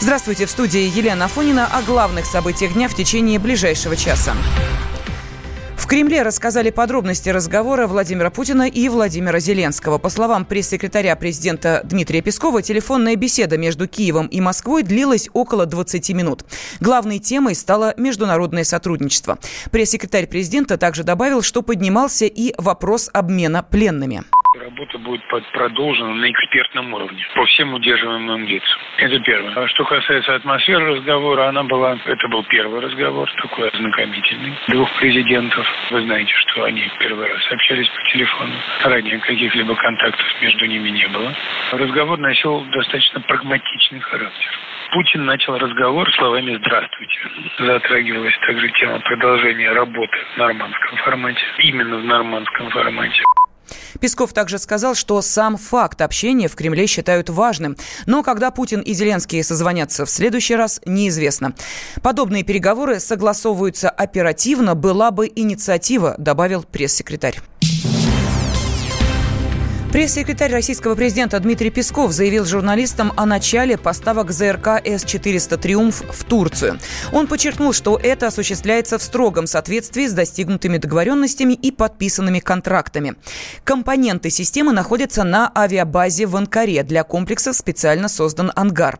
Здравствуйте, в студии Елена Афонина о главных событиях дня в течение ближайшего часа. В Кремле рассказали подробности разговора Владимира Путина и Владимира Зеленского. По словам пресс-секретаря президента Дмитрия Пескова, телефонная беседа между Киевом и Москвой длилась около 20 минут. Главной темой стало международное сотрудничество. Пресс-секретарь президента также добавил, что поднимался и вопрос обмена пленными работа будет продолжена на экспертном уровне по всем удерживаемым лицам. Это первое. А что касается атмосферы разговора, она была, это был первый разговор, такой ознакомительный, двух президентов. Вы знаете, что они первый раз общались по телефону. Ранее каких-либо контактов между ними не было. Разговор носил достаточно прагматичный характер. Путин начал разговор словами «Здравствуйте». Затрагивалась также тема продолжения работы в нормандском формате. Именно в нормандском формате. Песков также сказал, что сам факт общения в Кремле считают важным. Но когда Путин и Зеленский созвонятся в следующий раз, неизвестно. Подобные переговоры согласовываются оперативно, была бы инициатива, добавил пресс-секретарь. Пресс-секретарь российского президента Дмитрий Песков заявил журналистам о начале поставок ЗРК С-400 «Триумф» в Турцию. Он подчеркнул, что это осуществляется в строгом соответствии с достигнутыми договоренностями и подписанными контрактами. Компоненты системы находятся на авиабазе в Анкаре. Для комплекса специально создан ангар.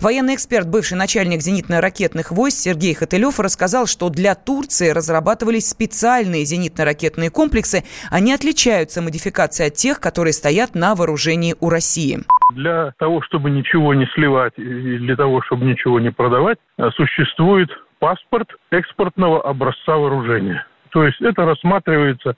Военный эксперт, бывший начальник зенитно-ракетных войск Сергей Хотылев рассказал, что для Турции разрабатывались специальные зенитно-ракетные комплексы. Они отличаются модификацией от тех, которые которые стоят на вооружении у России. Для того, чтобы ничего не сливать и для того, чтобы ничего не продавать, э, существует паспорт экспортного образца вооружения. То есть это рассматривается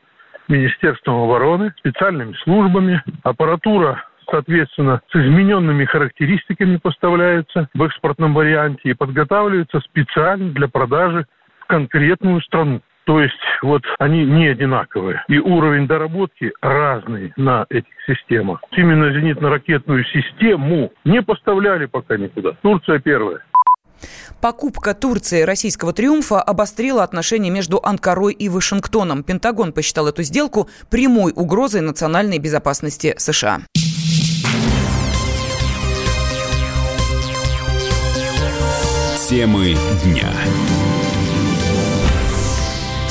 Министерством обороны, специальными службами, аппаратура соответственно, с измененными характеристиками поставляется в экспортном варианте и подготавливается специально для продажи в конкретную страну. То есть вот они не одинаковые. И уровень доработки разный на этих системах. Именно зенитно-ракетную систему не поставляли пока никуда. Турция первая. Покупка Турции российского «Триумфа» обострила отношения между Анкарой и Вашингтоном. Пентагон посчитал эту сделку прямой угрозой национальной безопасности США. Темы дня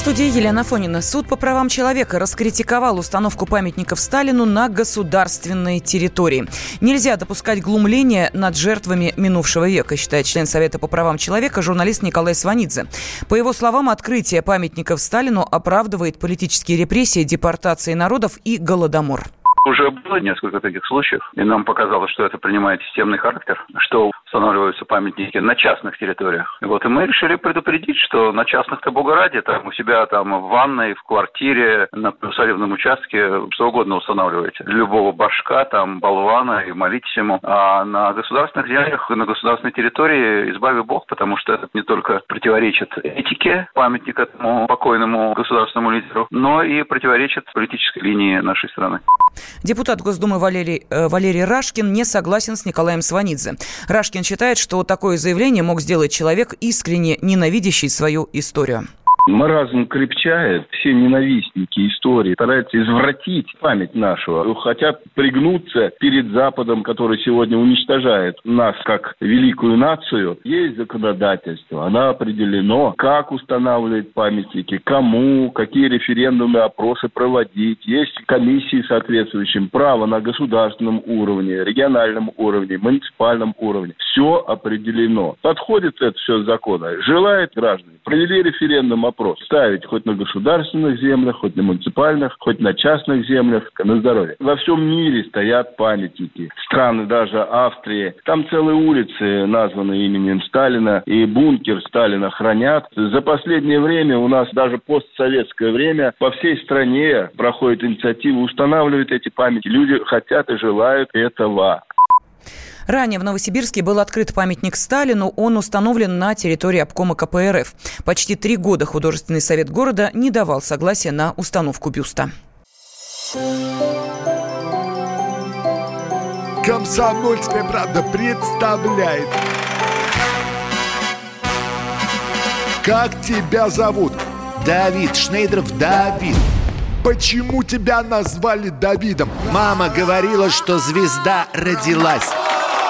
студии Елена Фонина. Суд по правам человека раскритиковал установку памятников Сталину на государственной территории. Нельзя допускать глумления над жертвами минувшего века, считает член Совета по правам человека журналист Николай Сванидзе. По его словам, открытие памятников Сталину оправдывает политические репрессии, депортации народов и голодомор. Уже было несколько таких случаев, и нам показалось, что это принимает системный характер, что устанавливаются памятники на частных территориях. Вот и мы решили предупредить, что на частных-то бога ради, там у себя там в ванной, в квартире, на приусадебном участке, что угодно устанавливайте. Любого башка, там, болвана и молитесь ему. А на государственных землях, на государственной территории избави Бог, потому что это не только противоречит этике памятника этому покойному государственному лидеру, но и противоречит политической линии нашей страны. Депутат Госдумы Валерий, э, Валерий Рашкин не согласен с Николаем Сванидзе. Рашкин считает, что такое заявление мог сделать человек, искренне ненавидящий свою историю. Маразм крепчает, все ненавистники истории стараются извратить память нашу, хотят пригнуться перед Западом, который сегодня уничтожает нас как великую нацию. Есть законодательство, оно определено, как устанавливать памятники, кому, какие референдумы, опросы проводить. Есть комиссии соответствующим, право на государственном уровне, региональном уровне, муниципальном уровне. Все определено. Подходит это все законно. Желает граждане, провели референдум, вопрос. Ставить хоть на государственных землях, хоть на муниципальных, хоть на частных землях, на здоровье. Во всем мире стоят памятники. Страны даже Австрии. Там целые улицы названы именем Сталина. И бункер Сталина хранят. За последнее время у нас даже постсоветское время по всей стране проходит инициатива устанавливать эти памятники. Люди хотят и желают этого. Ранее в Новосибирске был открыт памятник Сталину. Он установлен на территории обкома КПРФ. Почти три года художественный совет города не давал согласия на установку бюста. Комсомольская правда представляет. Как тебя зовут? Давид Шнейдров Давид. Почему тебя назвали Давидом? Мама говорила, что звезда родилась.